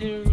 Talking